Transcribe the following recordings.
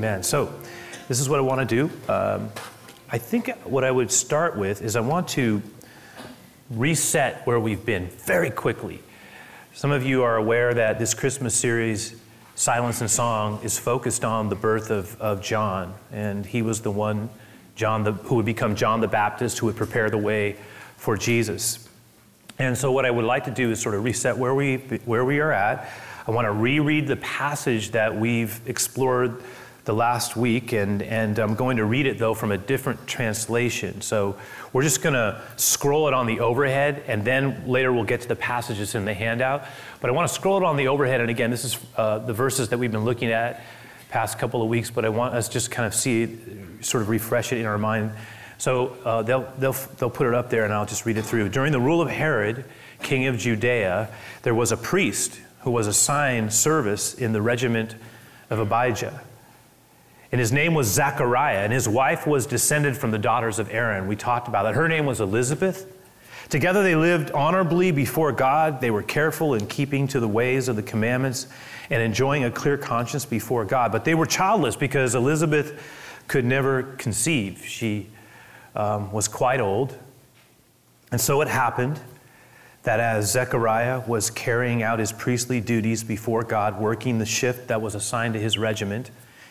Amen. So, this is what I want to do. Um, I think what I would start with is I want to reset where we've been very quickly. Some of you are aware that this Christmas series, Silence and Song, is focused on the birth of, of John. And he was the one, John, the, who would become John the Baptist, who would prepare the way for Jesus. And so, what I would like to do is sort of reset where we, where we are at. I want to reread the passage that we've explored the last week, and, and I'm going to read it though from a different translation. So we're just going to scroll it on the overhead, and then later we'll get to the passages in the handout. But I want to scroll it on the overhead, and again, this is uh, the verses that we've been looking at past couple of weeks, but I want us just kind of see it, sort of refresh it in our mind. So uh, they'll, they'll, they'll put it up there, and I'll just read it through. During the rule of Herod, king of Judea, there was a priest who was assigned service in the regiment of Abijah and his name was Zechariah, and his wife was descended from the daughters of Aaron. We talked about that. Her name was Elizabeth. Together they lived honorably before God. They were careful in keeping to the ways of the commandments and enjoying a clear conscience before God. But they were childless because Elizabeth could never conceive. She um, was quite old. And so it happened that as Zechariah was carrying out his priestly duties before God, working the shift that was assigned to his regiment,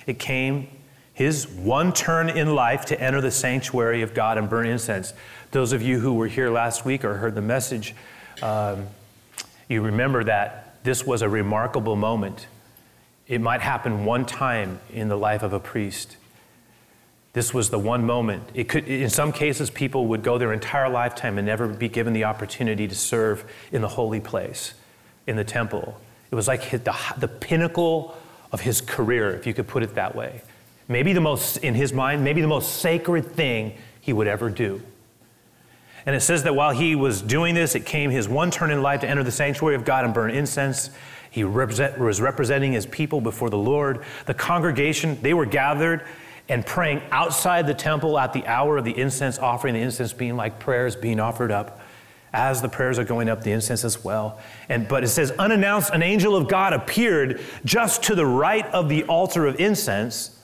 it came his one turn in life to enter the sanctuary of God and burn incense. Those of you who were here last week or heard the message, um, you remember that this was a remarkable moment. It might happen one time in the life of a priest. This was the one moment. It could, in some cases, people would go their entire lifetime and never be given the opportunity to serve in the holy place, in the temple. It was like the, the pinnacle of his career, if you could put it that way. Maybe the most, in his mind, maybe the most sacred thing he would ever do. And it says that while he was doing this, it came his one turn in life to enter the sanctuary of God and burn incense. He represent, was representing his people before the Lord. The congregation, they were gathered and praying outside the temple at the hour of the incense offering, the incense being like prayers being offered up as the prayers are going up, the incense as well. And but it says, unannounced, an angel of God appeared just to the right of the altar of incense.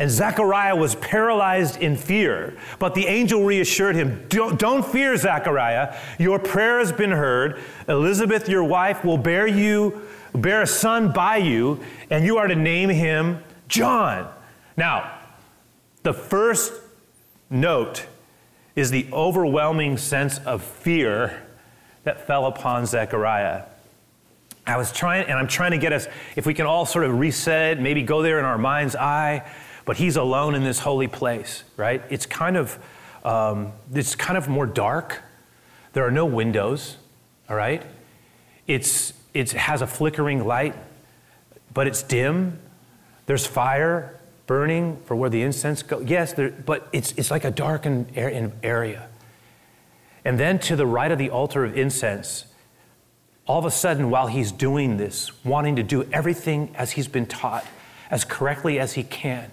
And Zechariah was paralyzed in fear. But the angel reassured him don't, don't fear, Zechariah. Your prayer has been heard. Elizabeth, your wife, will bear you, bear a son by you, and you are to name him John. Now, the first note is the overwhelming sense of fear that fell upon Zechariah. I was trying, and I'm trying to get us, if we can all sort of reset it, maybe go there in our mind's eye, but he's alone in this holy place, right? It's kind of, um, it's kind of more dark. There are no windows, all right? It's, it has a flickering light, but it's dim. There's fire burning for where the incense goes. Yes, there, but it's, it's like a darkened area. And then to the right of the altar of incense, all of a sudden, while he's doing this, wanting to do everything as he's been taught, as correctly as he can,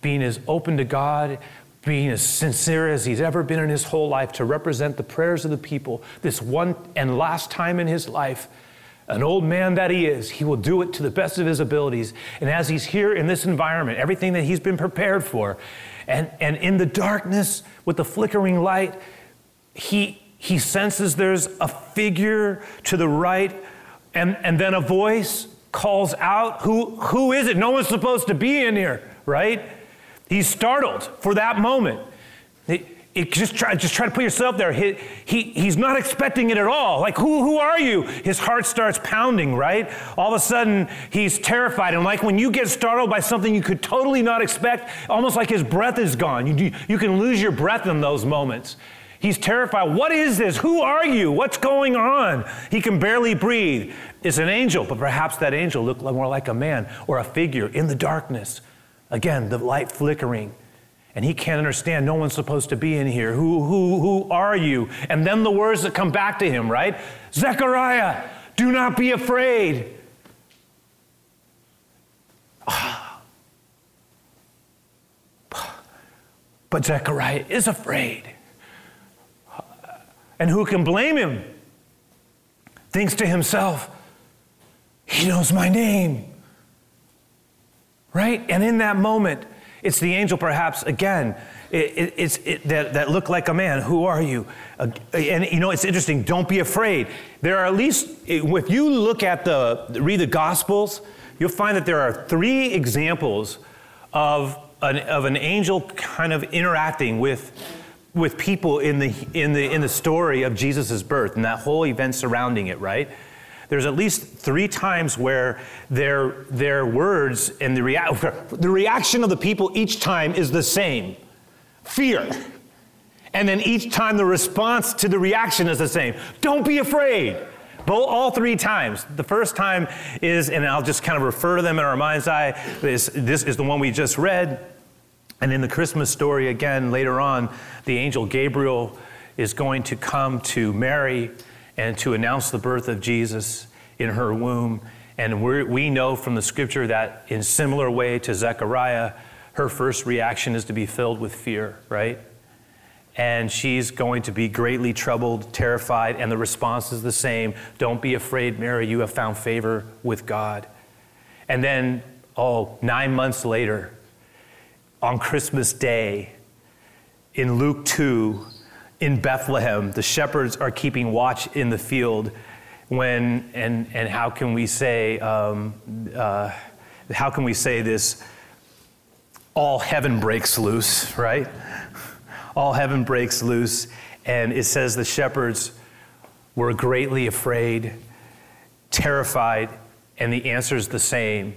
being as open to God, being as sincere as he's ever been in his whole life to represent the prayers of the people, this one and last time in his life, an old man that he is, he will do it to the best of his abilities. And as he's here in this environment, everything that he's been prepared for, and, and in the darkness with the flickering light, he, he senses there's a figure to the right, and, and then a voice calls out, who, who is it? No one's supposed to be in here, right? He's startled for that moment. It, just try, just try to put yourself there. He, he, he's not expecting it at all. Like, who, who are you? His heart starts pounding, right? All of a sudden, he's terrified. And like when you get startled by something you could totally not expect, almost like his breath is gone. You, you can lose your breath in those moments. He's terrified. What is this? Who are you? What's going on? He can barely breathe. It's an angel, but perhaps that angel looked more like a man or a figure in the darkness. Again, the light flickering. And he can't understand, no one's supposed to be in here. Who, who, who are you? And then the words that come back to him, right? Zechariah, do not be afraid. But Zechariah is afraid. And who can blame him? Thinks to himself, he knows my name. right? And in that moment, it's the angel, perhaps, again, it, it, it's it, that, that look like a man. Who are you? Uh, and you know, it's interesting. Don't be afraid. There are at least, if you look at the, read the Gospels, you'll find that there are three examples of an, of an angel kind of interacting with, with people in the, in, the, in the story of Jesus' birth and that whole event surrounding it, right? There's at least three times where their, their words and the, rea- the reaction of the people each time is the same fear. And then each time the response to the reaction is the same don't be afraid. Both, all three times. The first time is, and I'll just kind of refer to them in our mind's eye, this, this is the one we just read. And in the Christmas story, again, later on, the angel Gabriel is going to come to Mary and to announce the birth of Jesus in her womb. And we know from the scripture that, in similar way to Zechariah, her first reaction is to be filled with fear, right? And she's going to be greatly troubled, terrified, and the response is the same Don't be afraid, Mary, you have found favor with God. And then, oh, nine months later, on Christmas Day, in Luke 2, in Bethlehem, the shepherds are keeping watch in the field. When, and, and how can we say, um, uh, how can we say this? All heaven breaks loose, right? all heaven breaks loose. And it says the shepherds were greatly afraid, terrified, and the answer is the same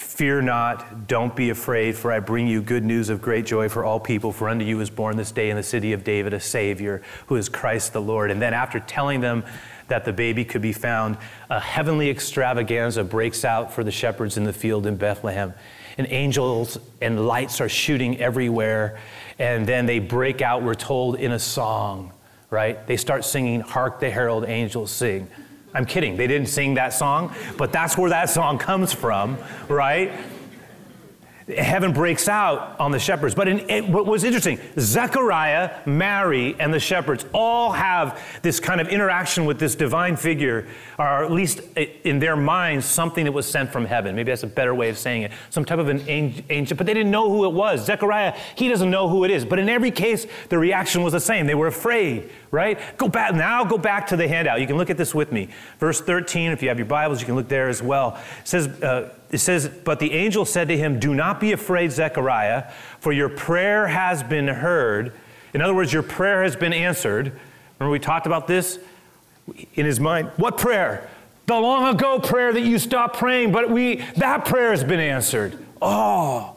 Fear not, don't be afraid, for I bring you good news of great joy for all people. For unto you is born this day in the city of David a Savior, who is Christ the Lord. And then, after telling them that the baby could be found, a heavenly extravaganza breaks out for the shepherds in the field in Bethlehem. And angels and lights are shooting everywhere and then they break out, we're told, in a song, right? They start singing, Hark the Herald Angels Sing. I'm kidding, they didn't sing that song, but that's where that song comes from, right? Heaven breaks out on the shepherds. But in, it, what was interesting, Zechariah, Mary, and the shepherds all have this kind of interaction with this divine figure, or at least in their minds, something that was sent from heaven. Maybe that's a better way of saying it. Some type of an angel, but they didn't know who it was. Zechariah, he doesn't know who it is. But in every case, the reaction was the same. They were afraid, right? Go back, now go back to the handout. You can look at this with me. Verse 13, if you have your Bibles, you can look there as well. It says, uh, it says, But the angel said to him, Do not be afraid, Zechariah, for your prayer has been heard. In other words, your prayer has been answered. Remember, we talked about this in his mind. What prayer? The long ago prayer that you stopped praying, but we that prayer has been answered. Oh.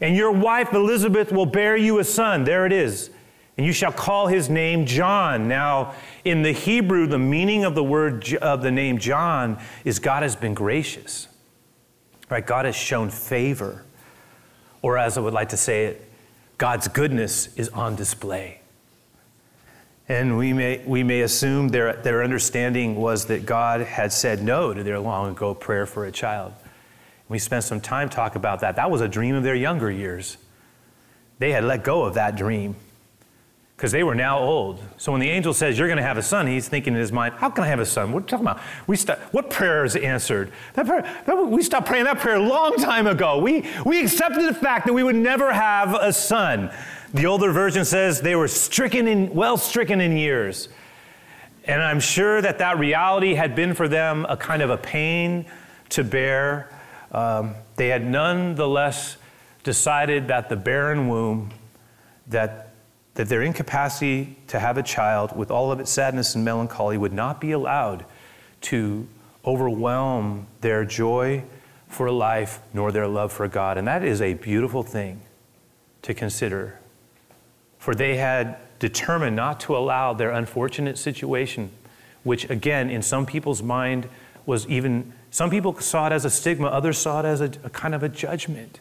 And your wife Elizabeth will bear you a son. There it is. And you shall call his name John. Now, in the Hebrew, the meaning of the word of the name John is God has been gracious. Right? God has shown favor. Or as I would like to say it, God's goodness is on display. And we may, we may assume their, their understanding was that God had said no to their long ago prayer for a child. We spent some time talking about that. That was a dream of their younger years. They had let go of that dream because they were now old. So when the angel says, You're going to have a son, he's thinking in his mind, How can I have a son? What are you talking about? We st- what prayer is answered? That prayer, that, we stopped praying that prayer a long time ago. We, we accepted the fact that we would never have a son. The older version says they were stricken in, well stricken in years. And I'm sure that that reality had been for them a kind of a pain to bear. Um, they had nonetheless decided that the barren womb, that that their incapacity to have a child, with all of its sadness and melancholy, would not be allowed to overwhelm their joy for life nor their love for God. And that is a beautiful thing to consider. For they had determined not to allow their unfortunate situation, which again, in some people's mind, was even, some people saw it as a stigma, others saw it as a, a kind of a judgment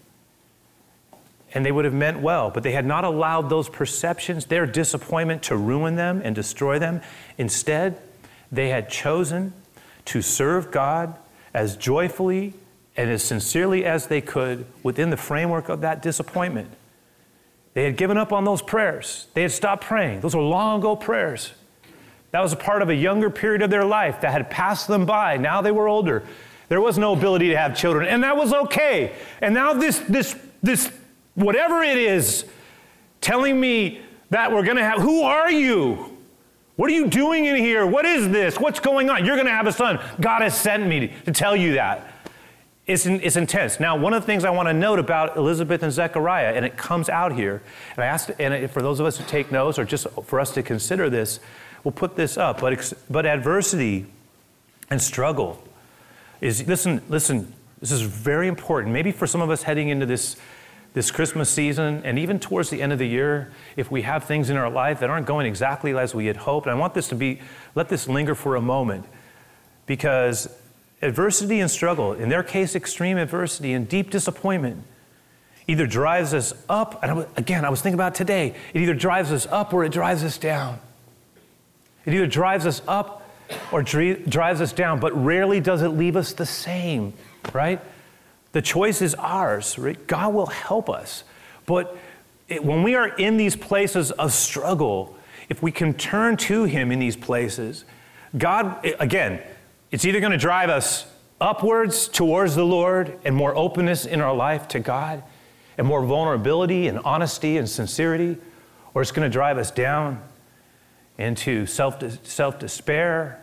and they would have meant well, but they had not allowed those perceptions, their disappointment, to ruin them and destroy them. Instead, they had chosen to serve God as joyfully and as sincerely as they could within the framework of that disappointment. They had given up on those prayers. They had stopped praying. Those were long ago prayers. That was a part of a younger period of their life that had passed them by. Now they were older. There was no ability to have children, and that was okay. And now this, this, this, whatever it is, telling me that we're going to have, who are you? What are you doing in here? What is this? What's going on? You're going to have a son. God has sent me to tell you that. It's, it's intense. Now, one of the things I want to note about Elizabeth and Zechariah, and it comes out here, and I asked, and for those of us who take notes or just for us to consider this, we'll put this up. But, but adversity and struggle is, listen, listen, this is very important. Maybe for some of us heading into this, this Christmas season and even towards the end of the year, if we have things in our life that aren't going exactly as we had hoped, I want this to be, let this linger for a moment because adversity and struggle, in their case, extreme adversity and deep disappointment, either drives us up, and again, I was thinking about today, it either drives us up or it drives us down. It either drives us up or drives us down, but rarely does it leave us the same, right? The choice is ours, right? God will help us. But it, when we are in these places of struggle, if we can turn to Him in these places, God, again, it's either going to drive us upwards towards the Lord and more openness in our life to God and more vulnerability and honesty and sincerity, or it's going to drive us down into self, self despair.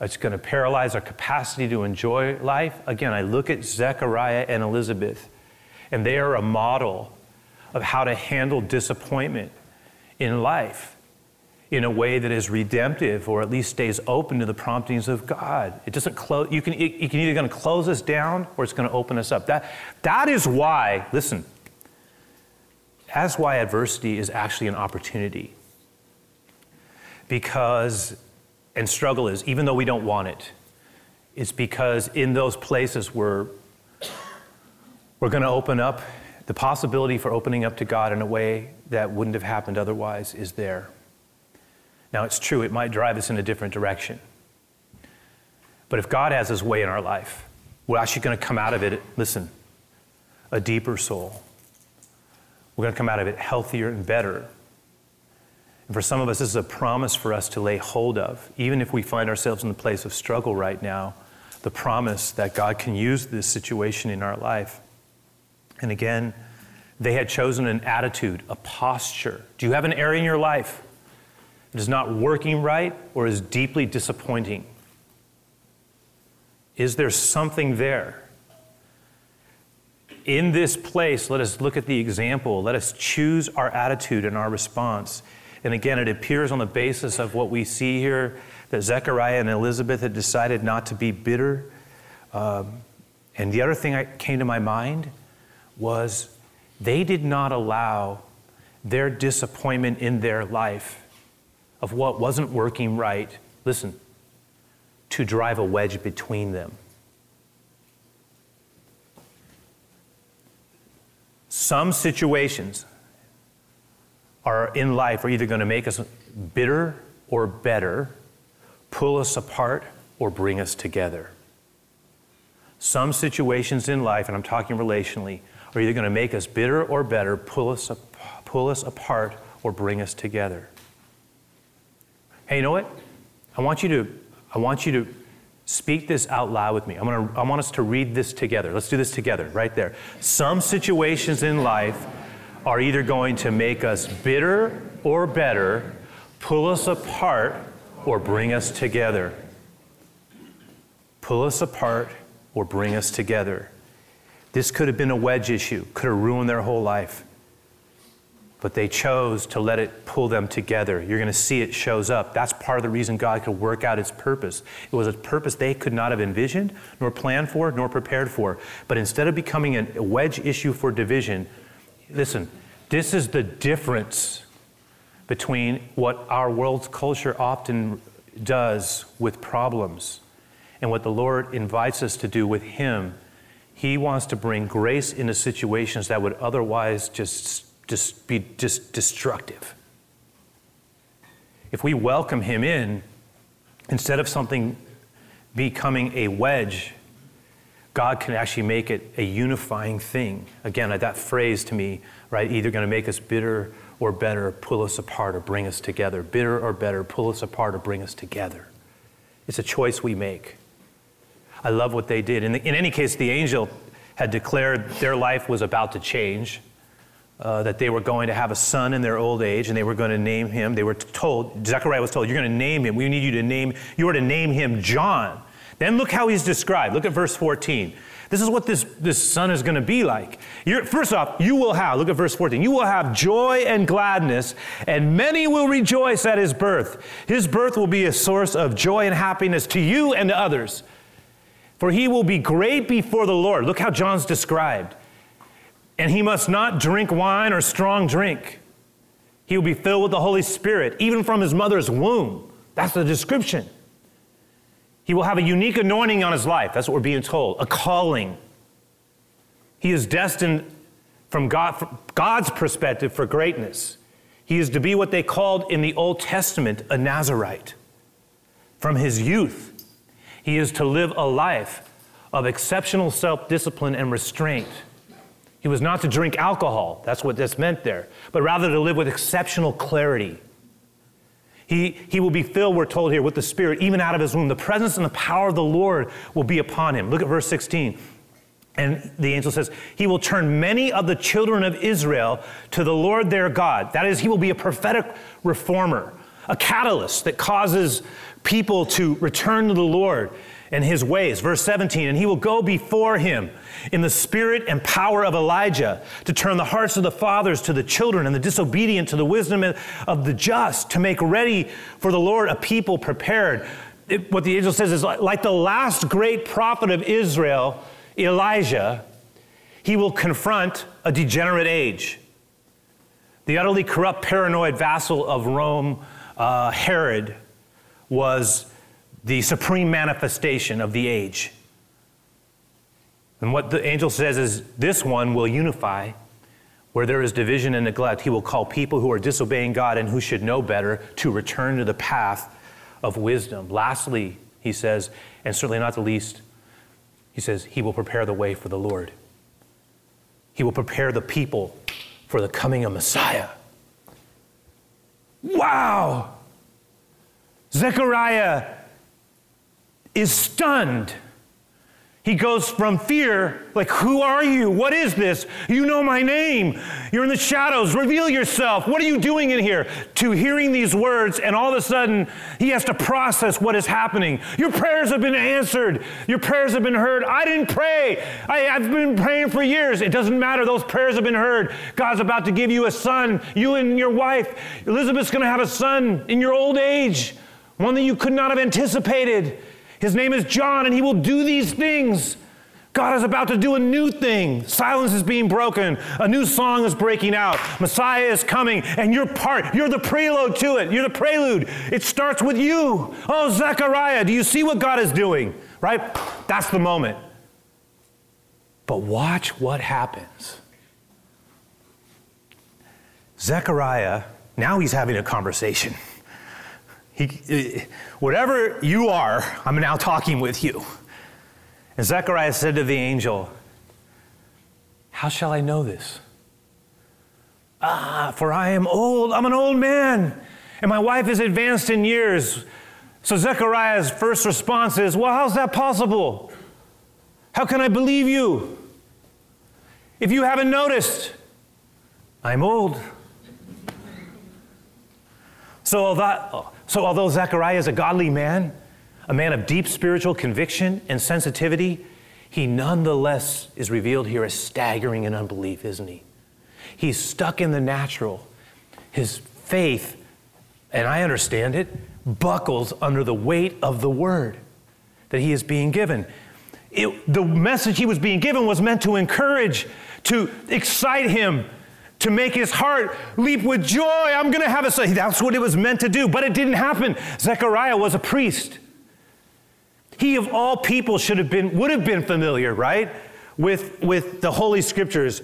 It's going to paralyze our capacity to enjoy life. Again, I look at Zechariah and Elizabeth, and they are a model of how to handle disappointment in life in a way that is redemptive or at least stays open to the promptings of God. It doesn't close, you can, it, can either going to close us down or it's going to open us up. That, that is why, listen, that's why adversity is actually an opportunity. Because, and struggle is, even though we don't want it, it's because in those places where we're going to open up, the possibility for opening up to God in a way that wouldn't have happened otherwise is there. Now, it's true, it might drive us in a different direction. But if God has his way in our life, we're actually going to come out of it, listen, a deeper soul. We're going to come out of it healthier and better. And for some of us, this is a promise for us to lay hold of, even if we find ourselves in the place of struggle right now, the promise that God can use this situation in our life. And again, they had chosen an attitude, a posture. Do you have an area in your life that is not working right or is deeply disappointing? Is there something there? In this place, let us look at the example. Let us choose our attitude and our response. And again, it appears on the basis of what we see here that Zechariah and Elizabeth had decided not to be bitter. Um, and the other thing that came to my mind was they did not allow their disappointment in their life of what wasn't working right, listen, to drive a wedge between them. Some situations are in life are either going to make us bitter or better, pull us apart, or bring us together. Some situations in life, and I'm talking relationally, are either going to make us bitter or better, pull us, pull us apart, or bring us together. Hey, you know what? I want you to, I want you to speak this out loud with me. I'm gonna, I want us to read this together. Let's do this together, right there. Some situations in life are either going to make us bitter or better, pull us apart, or bring us together. Pull us apart or bring us together. This could have been a wedge issue, could have ruined their whole life but they chose to let it pull them together. You're going to see it shows up. That's part of the reason God could work out its purpose. It was a purpose they could not have envisioned, nor planned for, nor prepared for. But instead of becoming a wedge issue for division, listen, this is the difference between what our world's culture often does with problems and what the Lord invites us to do with Him. He wants to bring grace into situations that would otherwise just just be just destructive. If we welcome him in, instead of something becoming a wedge, God can actually make it a unifying thing. Again, that phrase to me, right, either going to make us bitter or better, pull us apart or bring us together. Bitter or better, pull us apart or bring us together. It's a choice we make. I love what they did. In, the, in any case, the angel had declared their life was about to change, uh, that they were going to have a son in their old age, and they were going to name him. They were told, Zechariah was told, You're going to name him. We need you to name, you are to name him John. Then look how he's described. Look at verse 14. This is what this, this son is going to be like. You're, first off, you will have, look at verse 14, you will have joy and gladness, and many will rejoice at his birth. His birth will be a source of joy and happiness to you and to others. For he will be great before the Lord. Look how John's described. And he must not drink wine or strong drink. He will be filled with the Holy Spirit, even from his mother's womb. That's the description. He will have a unique anointing on his life. That's what we're being told. A calling. He is destined from, God, from God's perspective for greatness. He is to be what they called in the Old Testament a Nazarite. From his youth, he is to live a life of exceptional self discipline and restraint. He was not to drink alcohol, that's what this meant there, but rather to live with exceptional clarity he, he will be filled, we're told here, with the Spirit, even out of his womb. The presence and the power of the Lord will be upon him. Look at verse 16. And the angel says, He will turn many of the children of Israel to the Lord their God. That is, He will be a prophetic reformer, a catalyst that causes people to return to the Lord and his ways. Verse 17, and he will go before him in the spirit and power of Elijah to turn the hearts of the fathers to the children and the disobedient to the wisdom of the just, to make ready for the Lord a people prepared. It, what the angel says is like, like the last great prophet of Israel, Elijah, he will confront a degenerate age. The utterly corrupt, paranoid vassal of Rome, uh, Herod, was the supreme manifestation of the age. And what the angel says is this one will unify where there is division and neglect. He will call people who are disobeying God and who should know better to return to the path of wisdom. Lastly, he says, and certainly not the least, he says, he will prepare the way for the Lord. He will prepare the people for the coming of Messiah. Wow! Zechariah is stunned. He goes from fear, like, Who are you? What is this? You know my name. You're in the shadows. Reveal yourself. What are you doing in here? To hearing these words, and all of a sudden, he has to process what is happening. Your prayers have been answered. Your prayers have been heard. I didn't pray. I, have been praying for years. It doesn't matter. Those prayers have been heard. God's about to give you a son. You and your wife, Elizabeth's going to have a son in your old age, one that you could not have anticipated. His name is John, and he will do these things. God is about to do a new thing. Silence is being broken. A new song is breaking out. Messiah is coming, and you're part. You're the prelude to it. You're the prelude. It starts with you. Oh, Zechariah, do you see what God is doing? Right? That's the moment. But watch what happens. Zechariah, now he's having a conversation. He, whatever you are, I'm now talking with you. And Zechariah said to the angel, How shall I know this? Ah, for I am old. I'm an old man, and my wife is advanced in years. So Zechariah's first response is, Well, how's that possible? How can I believe you? If you haven't noticed, I'm old. So that, so, although Zechariah is a godly man, a man of deep spiritual conviction and sensitivity, he nonetheless is revealed here as staggering in unbelief, isn't he? He's stuck in the natural. His faith, and I understand it, buckles under the weight of the word that he is being given. It, the message he was being given was meant to encourage, to excite him, to make his heart leap with joy. I'm going to have a son. That's what it was meant to do, but it didn't happen. Zechariah was a priest. He of all people should have been would have been familiar, right? With with the holy scriptures.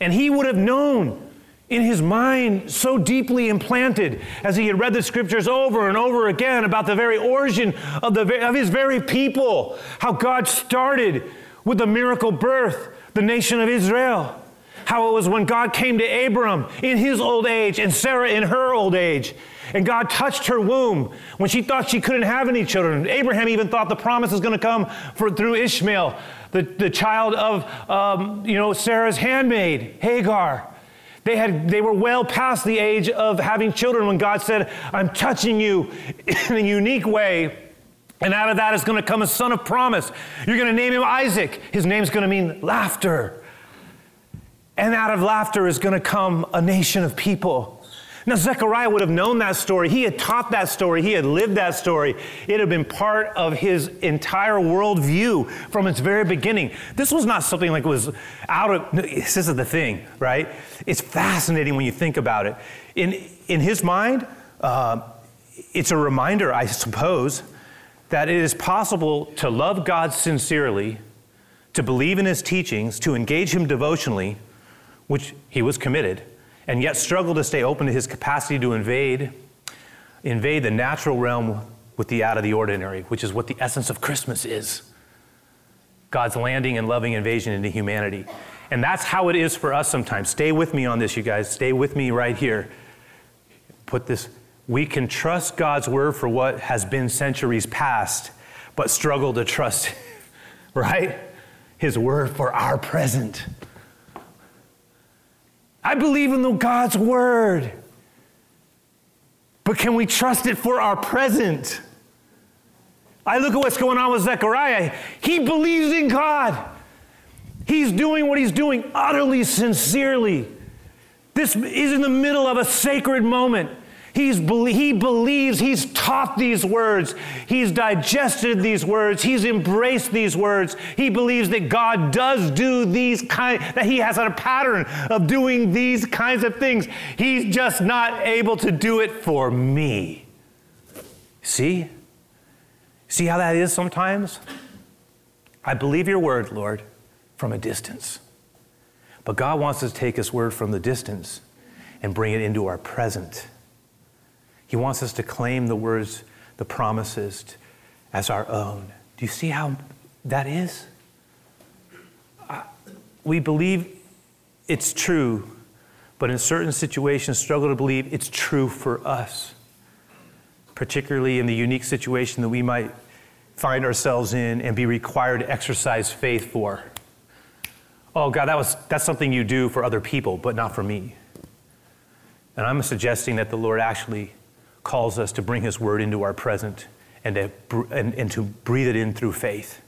And he would have known in his mind so deeply implanted as he had read the scriptures over and over again about the very origin of, the, of his very people, how God started with the miracle birth, the nation of Israel how it was when God came to Abram in his old age and Sarah in her old age. And God touched her womb when she thought she couldn't have any children. Abraham even thought the promise was going to come for, through Ishmael, the, the child of um, you know, Sarah's handmaid, Hagar. They, had, they were well past the age of having children when God said, I'm touching you in a unique way. And out of that is going to come a son of promise. You're going to name him Isaac. His name's going to mean laughter. And out of laughter is going to come a nation of people. Now, Zechariah would have known that story. He had taught that story. He had lived that story. It had been part of his entire worldview from its very beginning. This was not something like was out of, this is the thing, right? It's fascinating when you think about it. In, in his mind, uh, it's a reminder, I suppose, that it is possible to love God sincerely, to believe in his teachings, to engage him devotionally, which he was committed and yet struggle to stay open to his capacity to invade, invade the natural realm with the out of the ordinary, which is what the essence of Christmas is. God's landing and loving invasion into humanity. And that's how it is for us sometimes. Stay with me on this, you guys. Stay with me right here. Put this. We can trust God's word for what has been centuries past, but struggle to trust, right? His word for our present. I believe in the God's word. But can we trust it for our present? I look at what's going on with Zechariah. He believes in God. He's doing what he's doing utterly sincerely. This is in the middle of a sacred moment. He's, he believes, he's taught these words, he's digested these words, he's embraced these words. He believes that God does do these kind, that he has a pattern of doing these kinds of things. He's just not able to do it for me. See? See how that is sometimes? I believe your word, Lord, from a distance. But God wants us to take his word from the distance and bring it into our present he wants us to claim the words, the promises as our own. Do you see how that is? We believe it's true, but in certain situations, struggle to believe it's true for us, particularly in the unique situation that we might find ourselves in and be required to exercise faith for. Oh, God, that was, that's something you do for other people, but not for me. And I'm suggesting that the Lord actually calls us to bring His word into our present and to, and, and to breathe it in through faith.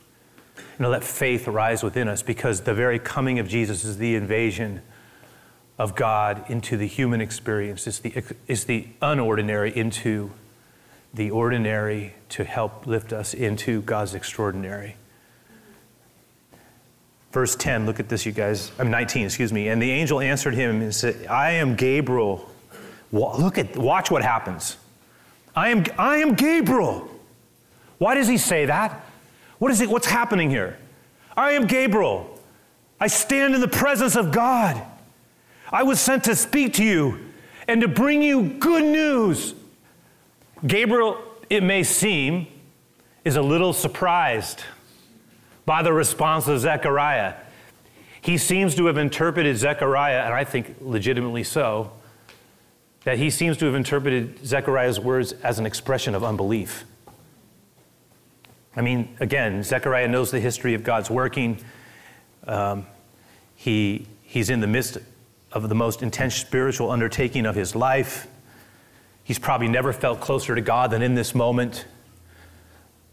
And to let faith arise within us because the very coming of Jesus is the invasion of God into the human experience. It's the, it's the unordinary into the ordinary to help lift us into God's extraordinary. Verse 10, look at this, you guys. I'm 19, excuse me. And the angel answered him and said, I am Gabriel. Look at, watch what happens. I am, I am Gabriel. Why does he say that? What is it? What's happening here? I am Gabriel. I stand in the presence of God. I was sent to speak to you and to bring you good news. Gabriel, it may seem, is a little surprised by the response of Zechariah. He seems to have interpreted Zechariah, and I think legitimately so, that he seems to have interpreted Zechariah's words as an expression of unbelief. I mean, again, Zechariah knows the history of God's working. Um, he, he's in the midst of the most intense spiritual undertaking of his life. He's probably never felt closer to God than in this moment.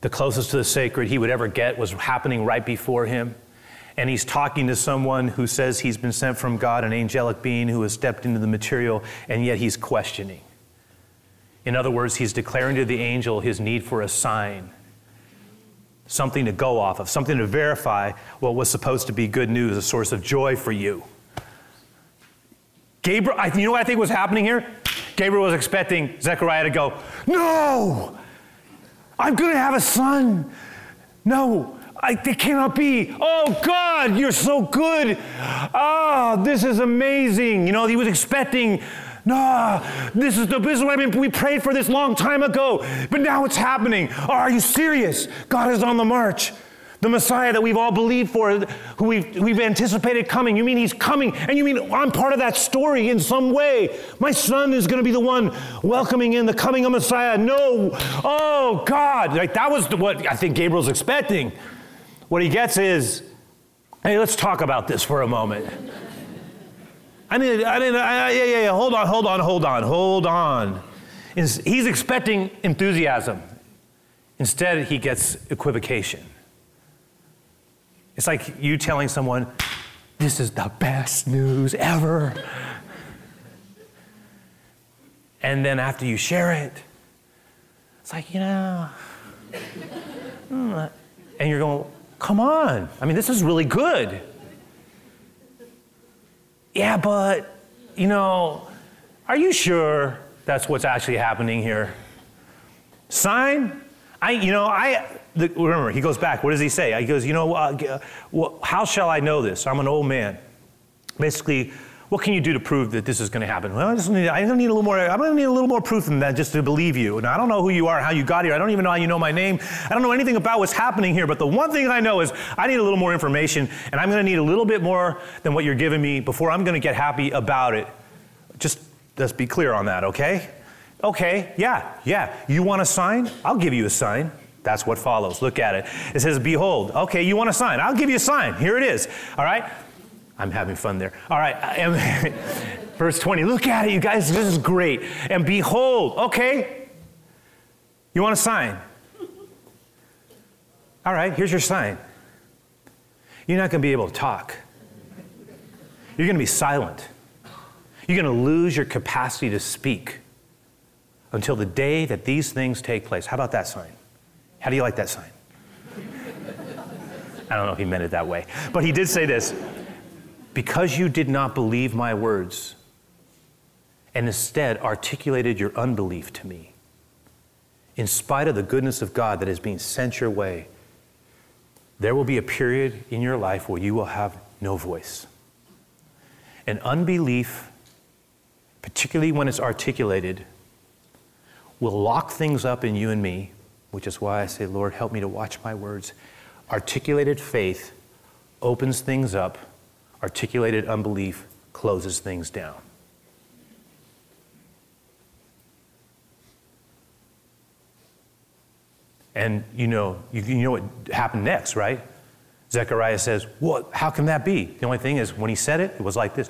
The closest to the sacred he would ever get was happening right before him and he's talking to someone who says he's been sent from God, an angelic being who has stepped into the material, and yet he's questioning. In other words, he's declaring to the angel his need for a sign, something to go off of, something to verify what was supposed to be good news, a source of joy for you. Gabriel, you know what I think was happening here? Gabriel was expecting Zechariah to go, No, I'm going to have a son. No, It cannot be. Oh, God, you're so good. Ah, oh, this is amazing. You know, he was expecting, no, this is the this is what I mean. We prayed for this long time ago, but now it's happening. Oh, are you serious? God is on the march. The Messiah that we've all believed for, who we've, we've anticipated coming. You mean he's coming, and you mean I'm part of that story in some way. My son is going to be the one welcoming in the coming of Messiah. No, oh God. Like that was what I think Gabriel's expecting. What he gets is, hey, let's talk about this for a moment. I mean, I mean, I, yeah, yeah, yeah, hold on, hold on, hold on, hold on. He's expecting enthusiasm. Instead, he gets equivocation. It's like you telling someone, This is the best news ever. And then after you share it, it's like, you know, hmm, and you're going, Come on. I mean, this is really good. Yeah, but, you know, are you sure that's what's actually happening here? Sign? I, you know, I, the, remember, he goes back. What does he say? He goes, you know, uh, well, how shall I know this? I'm an old man. Basically, what can you do to prove that this is going to happen? Well, I just need, to need a little more. I'm going to need a little more proof than that just to believe you. And I don't know who you are, how you got here. I don't even know how you know my name. I don't know anything about what's happening here. But the one thing I know is I need a little more information, and I'm going to need a little bit more than what you're giving me before I'm going to get happy about it. Just let's be clear on that, okay? Okay, yeah, yeah. You want a sign? I'll give you a sign. That's what follows. Look at it. It says, Behold. Okay, you want a sign? I'll give you a sign. Here it is. All right? I'm having fun there. All right. Verse 20. Look at it, you guys. This is great. And behold. Okay. You want a sign? All right, here's your sign. You're not going to be able to talk. You're going to be silent. You're going to lose your capacity to speak until the day that these things take place. How about that sign? How do you like that sign? I don't know if he meant it that way. But he did say this because you did not believe my words and instead articulated your unbelief to me, in spite of the goodness of God that is being sent your way, there will be a period in your life where you will have no voice. And unbelief, particularly when it's articulated, will lock things up in you and me, which is why I say, Lord, help me to watch my words. Articulated faith opens things up, articulated unbelief closes things down. And you know, you, you know what happened next, right? Zechariah says, What? How can that be? The only thing is, when he said it, it was like this.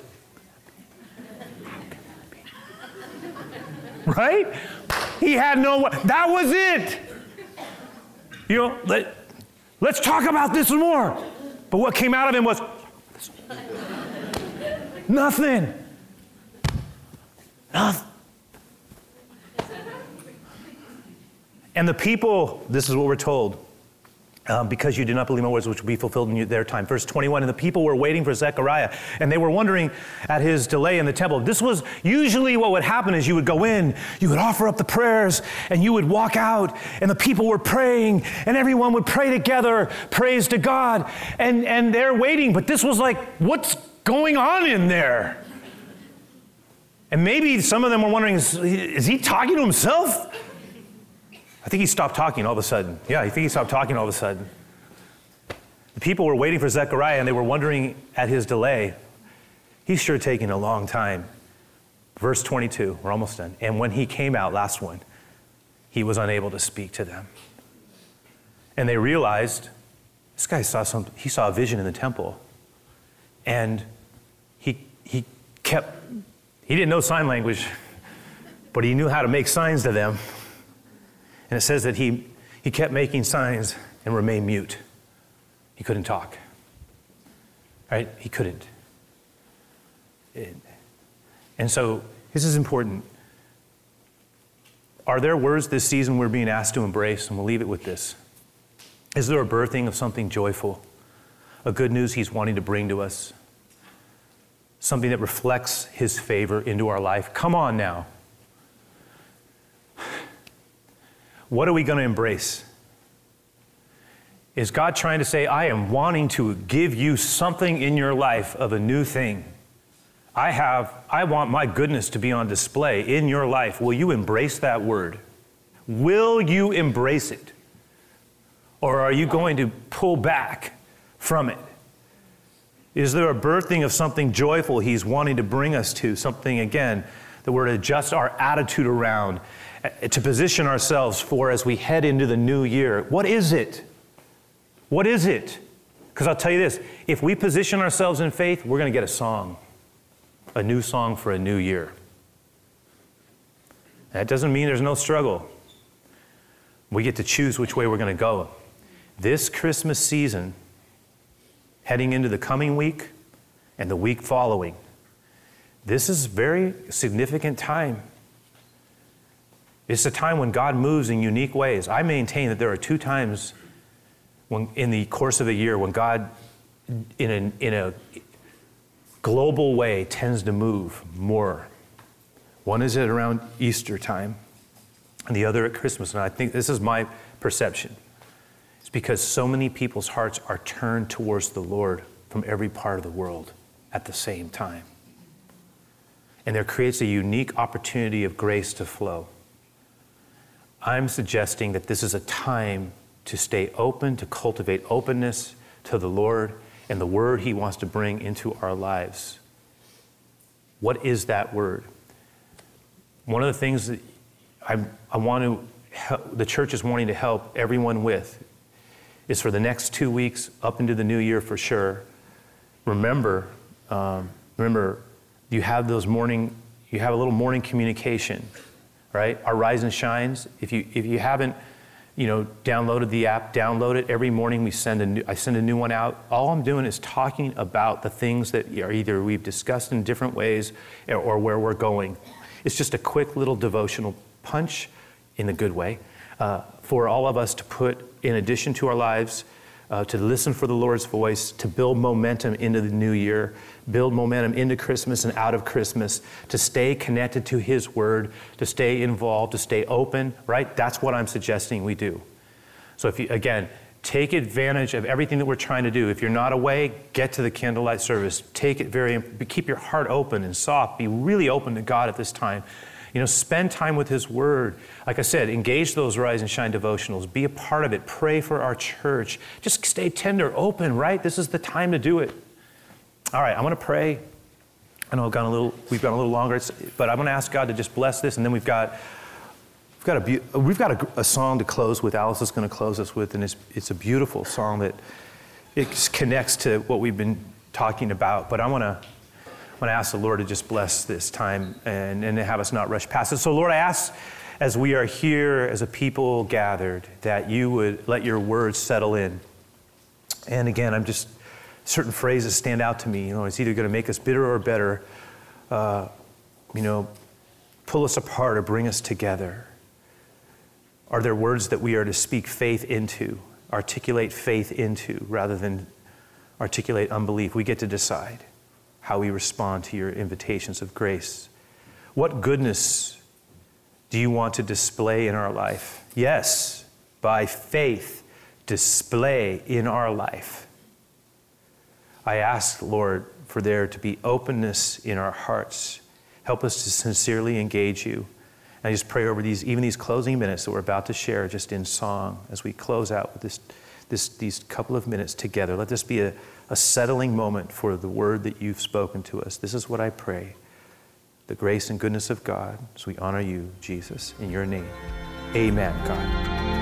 right? He had no, that was it. You know, let, let's talk about this more. But what came out of him was nothing. Nothing. And the people, this is what we're told, um, because you did not believe my words, which will be fulfilled in their time. Verse 21 And the people were waiting for Zechariah, and they were wondering at his delay in the temple. This was usually what would happen is you would go in, you would offer up the prayers, and you would walk out, and the people were praying, and everyone would pray together, praise to God, and, and they're waiting. But this was like, what's going on in there? And maybe some of them were wondering, is, he talking to himself? I think he stopped talking all of a sudden. Yeah, I think he stopped talking all of a sudden. The people were waiting for Zechariah and they were wondering at his delay. He's sure taking a long time. Verse 22, we're almost done. And when he came out, last one, he was unable to speak to them. And they realized this guy saw some, he saw a vision in the temple. And he, kept, he didn't know sign language, but he knew how to make signs to them. And it says that he, he kept making signs and remained mute. He couldn't talk. Right? He couldn't. It, and so, this is important. Are there words this season we're being asked to embrace? And we'll leave it with this. Is there a birthing of something joyful? A good news he's wanting to bring to us? Something that reflects his favor into our life? Come on now. What are we going to embrace? Is God trying to say, I am wanting to give you something in your life of a new thing? I have, I want my goodness to be on display in your life. Will you embrace that word? Will you embrace it? Or are you going to pull back from it? Is there a birthing of something joyful He's wanting to bring us to? Something, again, that we're to adjust our attitude around, eh, to position ourselves for as we head into the new year. What is it? What is it? Because I'll tell you this if we position ourselves in faith, we're going to get a song, a new song for a new year. That doesn't mean there's no struggle. We get to choose which way we're going to go. This Christmas season, heading into the coming week and the week following, this is very significant time. It's a time when God moves in unique ways. I maintain that there are two times when, in the course of a year when God, in a, in a global way, tends to move more. One is at around Easter time, and the other at Christmas. And I think this is my perception. Because so many people's hearts are turned towards the Lord from every part of the world at the same time. And there creates a unique opportunity of grace to flow. I'm suggesting that this is a time to stay open, to cultivate openness to the Lord and the word He wants to bring into our lives. What is that word? One of the things that I, I want to, help, the church is wanting to help everyone with is for the next two weeks up into the new year for sure. Remember, um, remember, you have those morning, you have a little morning communication, right? Our Rise and Shines. If you if you haven't, you know, downloaded the app, download it. Every morning we send a new, I send a new one out. All I'm doing is talking about the things that are either we've discussed in different ways or, or where we're going. It's just a quick little devotional punch in a good way uh, for all of us to put in addition to our lives, uh, to listen for the Lord's voice, to build momentum into the new year, build momentum into Christmas and out of Christmas, to stay connected to His Word, to stay involved, to stay open, right? That's what I'm suggesting we do. So, if you, again, take advantage of everything that we're trying to do. If you're not away, get to the candlelight service. Take it very, keep your heart open and soft. Be really open to God at this time. You know, spend time with His Word. Like I said, engage those Rise and Shine devotionals. Be a part of it. Pray for our church. Just stay tender, open, right? This is the time to do it. All right, I'm going to pray. I know I've gone a little, we've gone a little longer, but I'm going to ask God to just bless this, and then we've got We've got, a, we've got a, a song to close with. Alice is going to close us with, and it's, it's a beautiful song that it connects to what we've been talking about. But I want to want to ask the Lord to just bless this time and, and have us not rush past it. So, Lord, I ask as we are here as a people gathered that you would let your words settle in. And again, I'm just, certain phrases stand out to me. You know, it's either going to make us bitter or better, uh, you know, pull us apart or bring us together. Are there words that we are to speak faith into, articulate faith into, rather than articulate unbelief? We get to decide how we respond to your invitations of grace. What goodness do you want to display in our life? Yes, by faith, display in our life. I ask, Lord, for there to be openness in our hearts. Help us to sincerely engage you. And I just pray over these, even these closing minutes that we're about to share just in song as we close out with this, this, these couple of minutes together. Let this be a, a settling moment for the word that you've spoken to us. This is what I pray. The grace and goodness of God, as we honor you, Jesus, in your name. Amen, God.